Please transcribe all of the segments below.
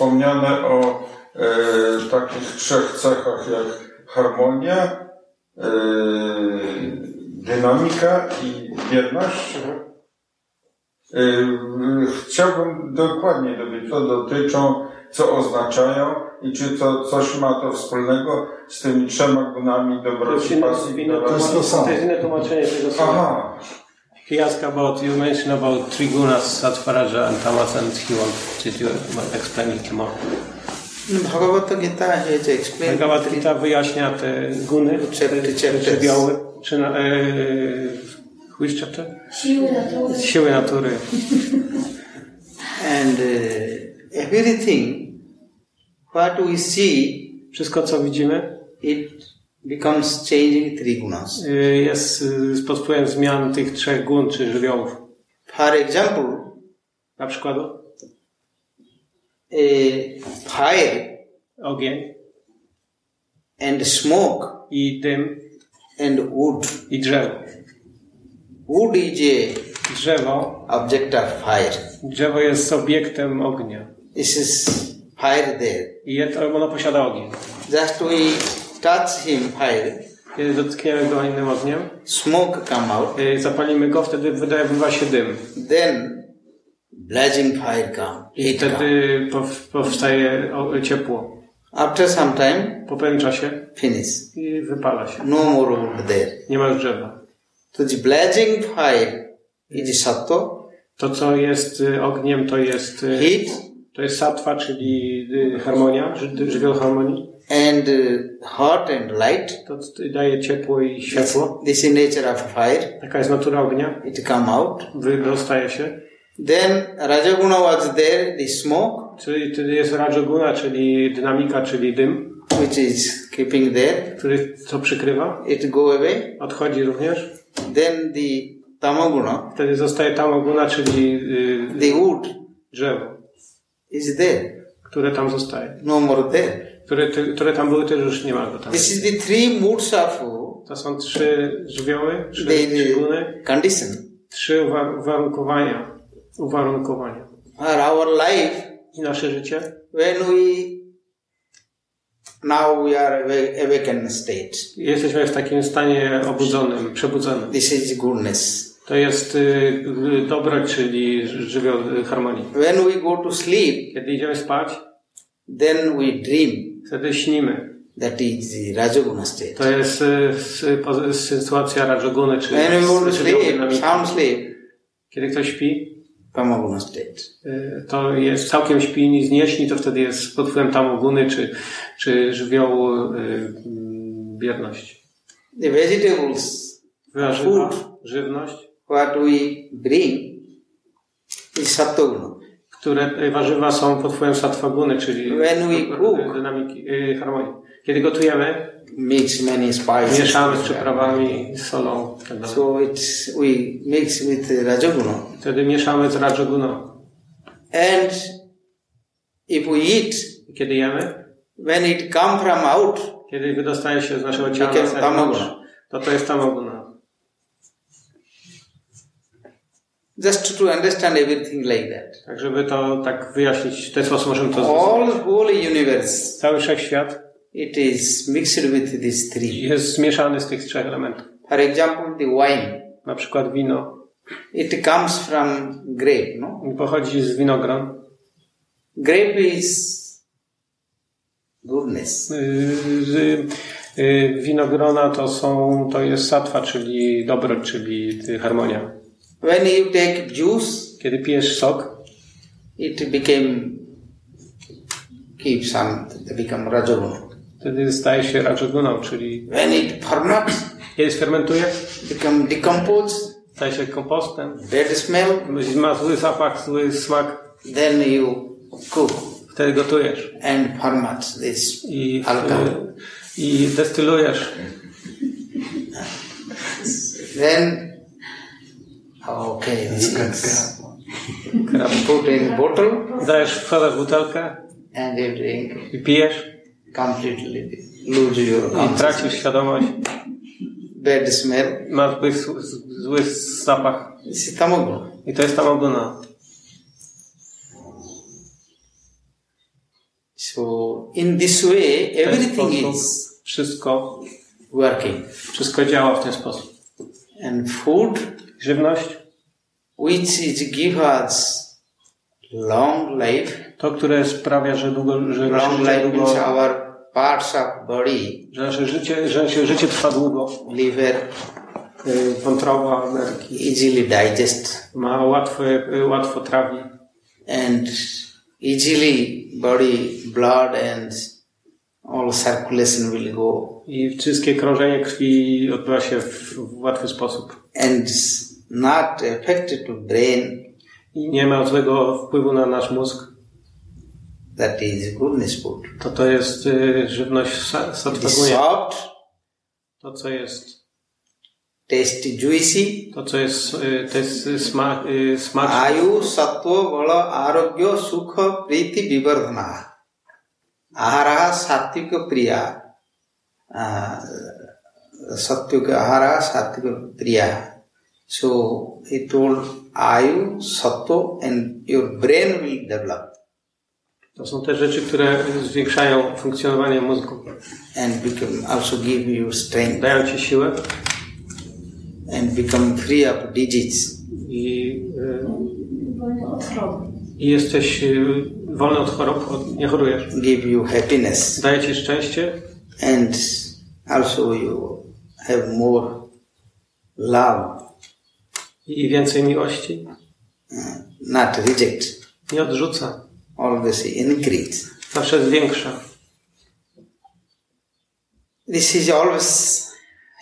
wspomniane o e, takich trzech cechach jak harmonia, e, dynamika i wierność. E, chciałbym dokładnie dowiedzieć, co dotyczą, co oznaczają i czy to coś ma to wspólnego z tymi trzema gunami dobroci, pasji, To jest to samo. To jest inne tłumaczenie tego słowa. Aha, He asked about, you mentioned about three gunas, Satvaraja and Tamas, and he wanted you to explain it more. Bhagavad Gita has explained Bhagavad Gita wyjaśnia te guny, Chapter- te żywioły, czy na, e, which chapter? Siły natury. Siły natury. and uh, everything what we see Wszystko, co widzimy, it becomes changing three gunas. y, jest y, pod wpływem zmian tych trzech gun, czy żywiołów. For example, Na przykład a fire ogień and smoke i dym and wood. i drzewo. Wood is Drzewo, a object of fire. drzewo jest obiektem ognia. This is fire there. I ono posiada ogień. Just we touch him fire, Kiedy dotkniemy go innym ogniem, smoke come out, y, zapalimy go, wtedy wydobywa się dym. then blazing fire come. I wtedy pow- powstaje ciepło. After some time, Po pewnym czasie finish. i wypala się. No more wood there. Nie ma drzewa. So the blazing fire is sattva, To, co jest y, ogniem, to jest, y, heat, to jest sattwa, czyli harmonia, ży- żywioł harmonii. And uh, hot and light. To daje ciepło i światło. this is nature of fire. Taka jest natura ognia. It come out. Wydostaje się. Then Rajaguna was there, the smoke, Czyli jest rajoguna, czyli dynamika, czyli dym, which is keeping there. który to przykrywa. It go away. Odchodzi również. Then the tamaguna, Wtedy zostaje tamoguna, czyli y, the wood drzewo, is there. które tam zostaje. No more there. Które, które tam były, też już nie ma go tam. This is the three moods of To są trzy żywioły, trzy, the, trzy guny, the condition. trzy uwar- uwarunkowania. Uwarunkowania. Or our life, I nasze życie, when we now we are awa- awakened state. jesteśmy w takim stanie obudzonym, przebudzonym. This is goodness. To jest y, y, dobro, czyli żywioł y, harmonii. When we go to sleep, Kiedy idziemy spać, then we dream. Wtedy śnimy. That is the Rajaguna state. To jest y, sytuacja rajoguny, When we sleep, dynamiki. sound sleep, Kiedy ktoś śpi, Tamaguna state. y, to jest całkiem śpi, nic nie śni, to wtedy jest pod wpływem tamoguny, czy, czy żywiołu y, mm, bierności. The vegetables, Warzywa, Food. żywność, what we bring, is Sattva które y, warzywa są pod wpływem satwaguny, czyli When we cook. dynamiki, y, harmonii. Kiedy gotujemy, Mix many spices. mieszamy z przyprawami, z solą, tak. So it's, we mix with Rajaguna. wtedy mieszamy z rajoguną. And if we eat, Kiedy jemy, when it come from out, kiedy wydostaje się z naszego ciała to to jest tamoguna. Just to understand everything like that. Tak, żeby to tak wyjaśnić, w ten sposób możemy to zrozumieć. All whole universe, Cały wszechświat it is mixed with these three. jest zmieszany z tych trzech elementów. For example, the wine, Na przykład wino it comes from grape, no? pochodzi z winogron. Grape is goodness. Yy, yy, Winogrona to są, to jest satwa, czyli dobro, czyli harmonia. When you take juice, Kiedy pijesz sok, it became keeps on to become rajaguna. wtedy staje się rajoguną, czyli When it ferments, kiedy sfermentuje, become decomposed, staje się kompostem, bad smell, ma zły zapach, zły smak, then you cook wtedy gotujesz and ferment this i, alcohol. y, i destylujesz. Then, okay, this is Krab. put in bottle Dajesz, wkładasz butelkę and you drink i pijesz completely, lose your i tracisz świadomość. Bad smell, Masz zły, zły zapach i to jest tamoguna. So in this way, everything sposób is wszystko, working. wszystko działa w ten sposób. And food, Żywność, which is give us long life, to, które sprawia, że, długo, że long życie life długo, our parts of body, że nasze życie, że nasze życie trwa długo. liver, Y, Wątroba, nerki. Easily digest. Ma łatwo, y, łatwo trawi. and easily body blood and all circulation will go i wszystkie krążenie krwi odbywa się w, w łatwy sposób. And not affected to brain. I nie ma złego wpływu na nasz mózg. That is goodness food. To to jest y, żywność satwagunia. Soft. To co jest tasty juicy. To co jest y, to jest y, smak smak. Y, Ayu sattva bala arogya sukha priti vivardhana. Ahara sattvika priya. Satyuk Ahara, Satyuk Priya. So he told Ayu, Sattva and your brain will develop. To są te rzeczy, które zwiększają funkcjonowanie mózgu. And become, also give you strength. Dają ci siłę. And become free of disease. I, y, i jesteś y, wolny od chorób, od, nie chorujesz. Give you happiness. Daje ci szczęście. And also you have more love i więcej miłości. not reject Nie odrzuca. always increase Zawsze zwiększa. this is always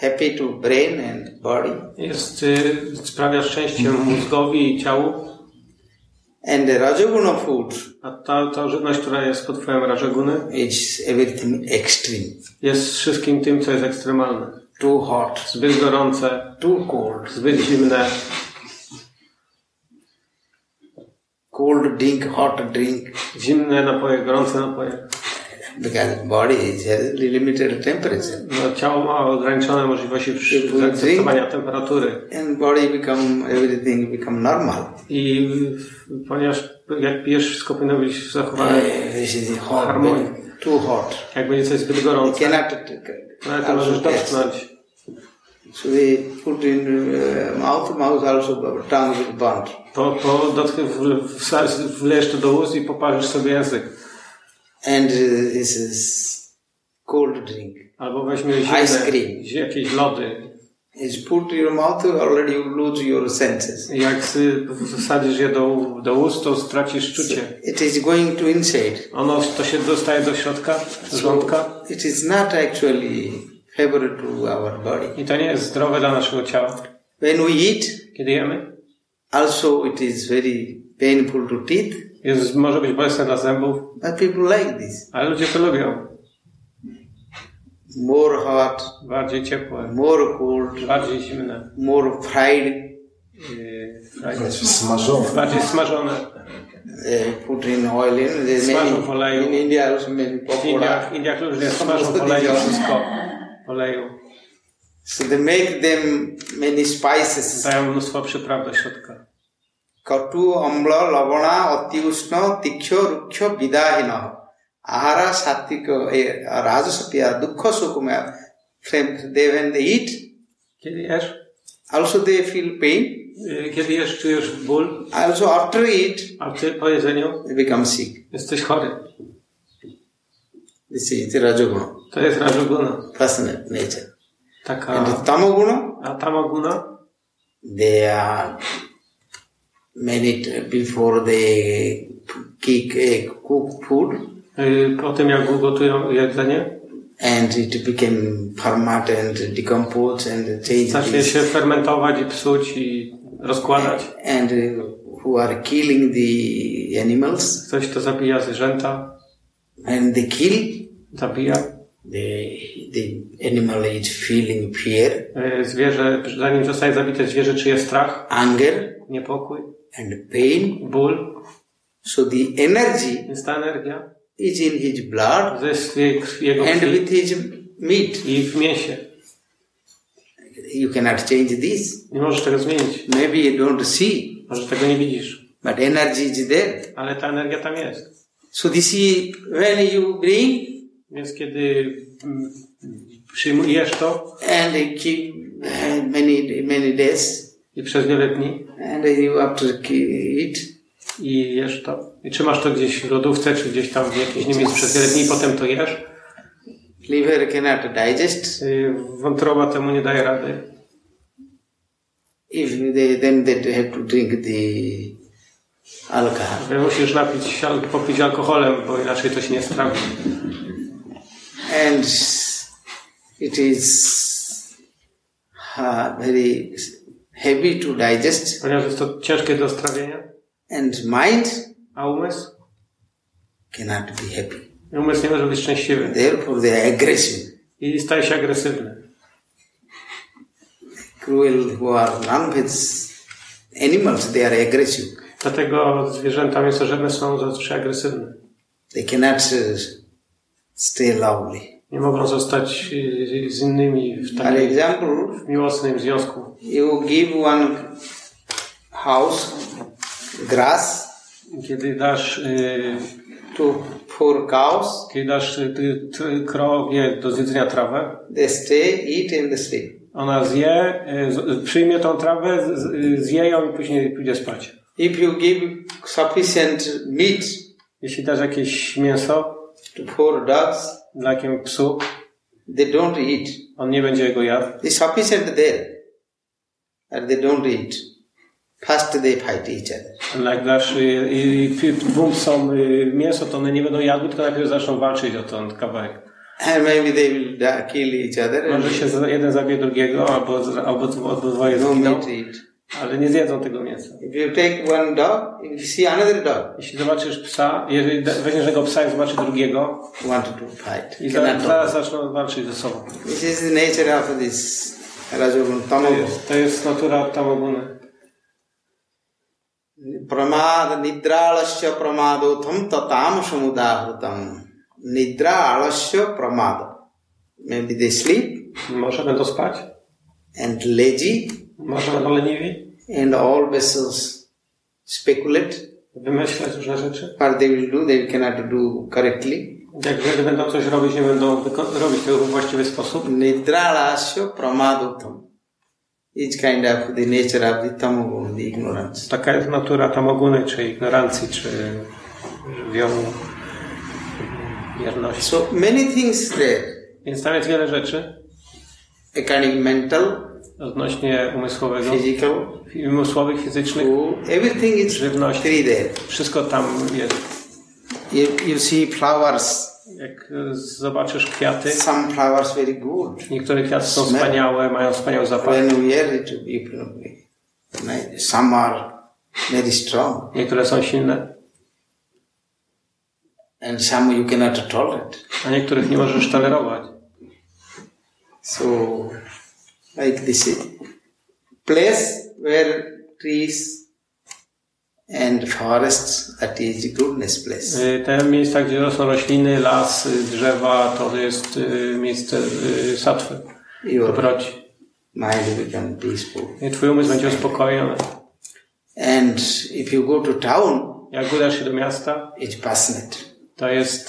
happy to brain and body Jest, y, sprawia szczęście mózgowi i ciału. And the rajoguna food A ta, ta żywność, która jest pod wpływem rażeguny, is everything extreme. jest wszystkim tym, co jest ekstremalne. too hot. Zbyt gorące, too cold. Zbyt zimne, cold drink hot drink. Zimne napoje, gorące napoje. Because body is has limited temperature No, ciało ma ograniczone możliwości zaakceptowania temperatury. and body become everything become normal I ponieważ jak pijesz, wszystko powinno być zachowane hot Harmony. too hot Jak będzie coś zbyt you gorące, cannot nawet to możesz dotknąć. So they put in uh, mouth, mouth also tongue is burnt. Po, po w- wlejesz to do ust i poparzysz sobie język. And uh, this is cold drink. Albo weźmiesz Ice cream. jakieś lody. Is put your mouth, already you lose your senses. Jak wsadzisz je do, do ust, to stracisz czucie. It is going to inside. Ono to się dostaje do środka, żołądka It is not actually favorable to our body. i to nie jest zdrowe dla naszego ciała. When we eat, Kiedy jemy, also it is very painful to teeth, jest, może być bolesne dla zębów, but people like this. ale ludzie to lubią. More hot, Bardziej ciepłe, more cold, bardziej zimne, more fried. yy. Znaczy smażone. bardziej smażone. They put in oil in. They Smażą w oleju. in India also many W pakoda. Indiach, w Indiach ludzie smażą w oleju wszystko. W oleju. So they make them many spices. Dają mnóstwo przypraw do środka. କଟୁ ଅମ୍ଳ ଲବଣା ଅତି ଉଷ୍ଣ ତୀକ୍ଷ ରୁକ୍ଷ ବିଦାହୀନ ଆହାର ସାତ୍ଵିକ ରାଜସତିଆ ଦୁଃଖ Sukumar they when they eat also they feel pain also after eat they become sick this is the rajaguna that is rajaguna fascinating nature and tamaguna tamaguna they are minute before they kick cook food. Po tym jak ugotują jedzenie, and it became ferment and decompose and change zacznie się fermentować i psuć i rozkładać. and uh, who are killing the animals. Coś to zabija zwierzęta, and they kill. Zabija. the the animal is feeling fear. Yy, Zwierzę, zanim zostaje zabite zwierzę, czuje strach, anger. Niepokój, and pain ból. so the energy Więc ta energia is in his blood ze krwi, krwi- and with his meat i w mięsie. you cannot change this Nie możesz tego zmienić. maybe you don't see Może tego nie widzisz. but energy is there Ale ta energia tam jest. So this is when you bring Więc kiedy mm, przyjmujesz to and keep uh, many many days i przez wiele dni and you after eat i jesz to i trzymasz to gdzieś w lodówce czy gdzieś tam w jakimś miejscu przez wiele dni i potem to jesz, liver cannot digest. y, wątroba temu nie daje rady. If they then they have to drink the alcohol. Że Musisz napić, popić alkoholem, bo inaczej to się nie sprawdzi. and it is uh, very heavy to digest. Ponieważ jest to ciężkie do strawienia, and mind a umysł? cannot be happy. Umysł nie może być szczęśliwy. Therefore they are aggressive. I staje się agresywny. cruel who are non-veg animals they are aggressive. Dlatego zwierzęta mięsożerne są zazwyczaj agresywne. they cannot uh, stay lovely Nie mogą zostać y, z innymi w takim example miłosnym związku. you give one house grass Kiedy dasz, y, to four cows kiedy dasz y, ty- krowie do zjedzenia trawę, they stay eat and they stay ona zje, y, przyjmie tą trawę, y, zje ją i później pójdzie spać. if you give sufficient meat Jeśli dasz jakieś mięso to four dogs, dla jakiegoś psu, they don't eat. on nie będzie jego jadł. It's sufficient there, and they don't eat. First they fight each other. Jak dasz y, y, dwóm psom y, mięso, to one nie będą jadły, tylko najpierw zaczną walczyć o ten kawałek. And maybe they will da- kill each other Może się jeden zabije drugiego, albo, albo, albo dwoje no zginą, meat eat. Ale nie zjedzą tego mięsa. If you take one dog, if you see another dog. Jeśli zobaczysz psa, jeżeli weźmiesz tego psa i zobaczy drugiego, want to fight. I zaraz, zaraz zaczną walczyć ze sobą. This is the nature of this rajogun tamogun. To jest, to jest natura tamoguna. Pramad nidralasya pramadotam tatam samudahrutam. Nidralasya pramad. Maybe they sleep. Może będą spać. And lazy and all vessels speculate. Wymyślać różne rzeczy. what they will do they cannot do correctly. Jak gdy będą coś robić, nie będą robić tego w właściwy sposób. nidralasya pramadotham is kind of the nature of the tamagun the ignorance. Taka jest natura tamoguny, czy ignorancji, czy żywiołu, wierności. so many things there. Więc tam jest wiele rzeczy. According mental odnośnie umysłowego, physical umysłowych, fizycznych, everything is żywności. Wszystko tam jest. you, you see flowers Jak y, zobaczysz kwiaty, some flowers very good niektóre kwiaty są Smell. wspaniałe, mają wspaniały zapach. when we wear it you some are very strong Niektóre są silne, and some you cannot tolerate a niektórych nie możesz tolerować. so like this place where trees and forests that is goodness place. Y, Te miejsca, gdzie rosną rośliny, las, y, drzewa, to jest y, miejsce y, satwy, dobroci. mind become peaceful. Twój umysł będzie uspokojony. and if you go to town Jak udasz się do miasta, it's passionate. to jest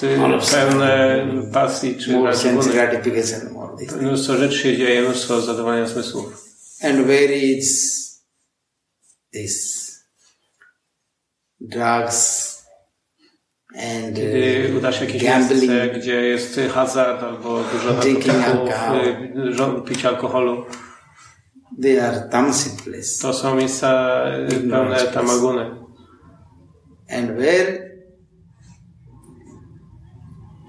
pełne pasji czy more sense gratification this Mnóstwo rzeczy się dzieje, mnóstwo zadowolenia zmysłów. and where is this drugs and Kiedy uh, uda się jakieś Gambling. miejsce, gdzie jest hazard albo dużo narkotyków, y, picie alkoholu, they are tamasic place to są miejsca y, pełne tamaguny. and where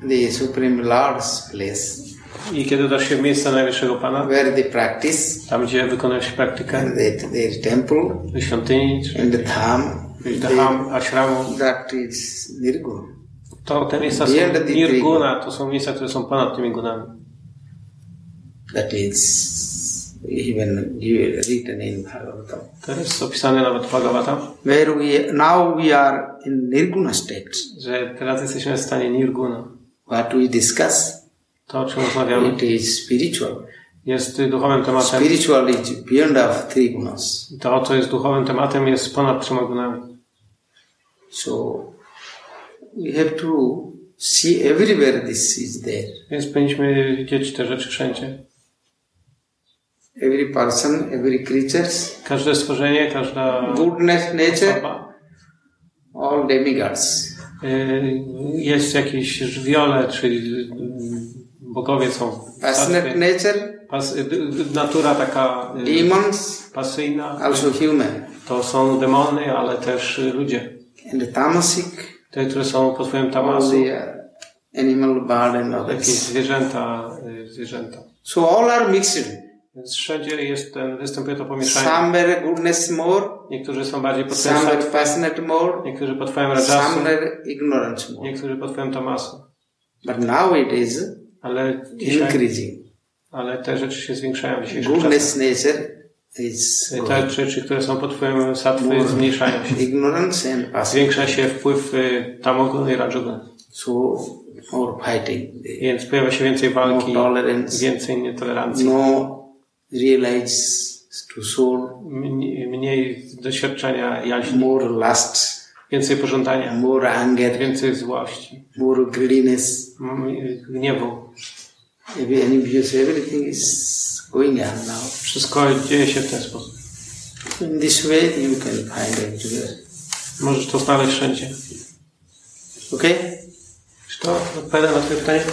the supreme lord's place I kiedy dasz się w miejsce Najwyższego Pana, where they practice. Tam gdzie wykonujesz praktykę, and they, their temple. Do świątyni, czy and the dham. Dham, ashramu, that is nirguna. To te miejsca są the nirguna, to są miejsca, które są ponad tymi gunami. that is even written in Bhagavatam. To jest opisane nawet w Bhagavatam, where we now we are in nirguna state. Że teraz jesteśmy w stanie nirguna. what we discuss To, o czym rozmawiamy, it is spiritual jest duchowym tematem. spiritual is beyond of three gunas To, co jest duchowym tematem, jest ponad trzema gunami. so we have to see everywhere this is there. Więc powinniśmy widzieć te rzeczy wszędzie. Every person, every creatures, Każde stworzenie, każda goodness, nature, osoba. all demigods. Y, Jest jakieś żwiole, czy y, bogowie są Passionate nature, Pas, y, natura taka y, demons, pasyjna. also human. To są demony, ale też y, ludzie. And tamasic, Te, które są pod wpływem all tamasu. the animal, bird and Jakieś others. zwierzęta, zwierzęta. So all are mixed. Więc wszędzie jest ten, występuje to pomieszanie. Somewhere goodness more, Niektórzy są bardziej pod wpływem sattwy, passionate more, niektórzy pod wpływem rajasu, somewhere ignorance more. niektórzy pod wpływem tamasu. But now it is Ale dzisiaj, increasing. ale te rzeczy się zwiększają czasach. Goodness nature is Te rzeczy, które są pod wpływem sattwy zmniejszają się. ignorance and passion. Zwiększa się wpływ y, tamoguny i rajoguny. So more fighting, Więc pojawia się więcej walki, więcej nietolerancji, no realize to soul, mniej, mniej doświadczenia jaźni, more lust, więcej pożądania, more anger, więcej złości, more greediness, gniewu. Wszystko dzieje się w ten sposób. In this way you can find everywhere. Możesz to znaleźć wszędzie. Okay? Czy to odpowiada na Twoje pytanie?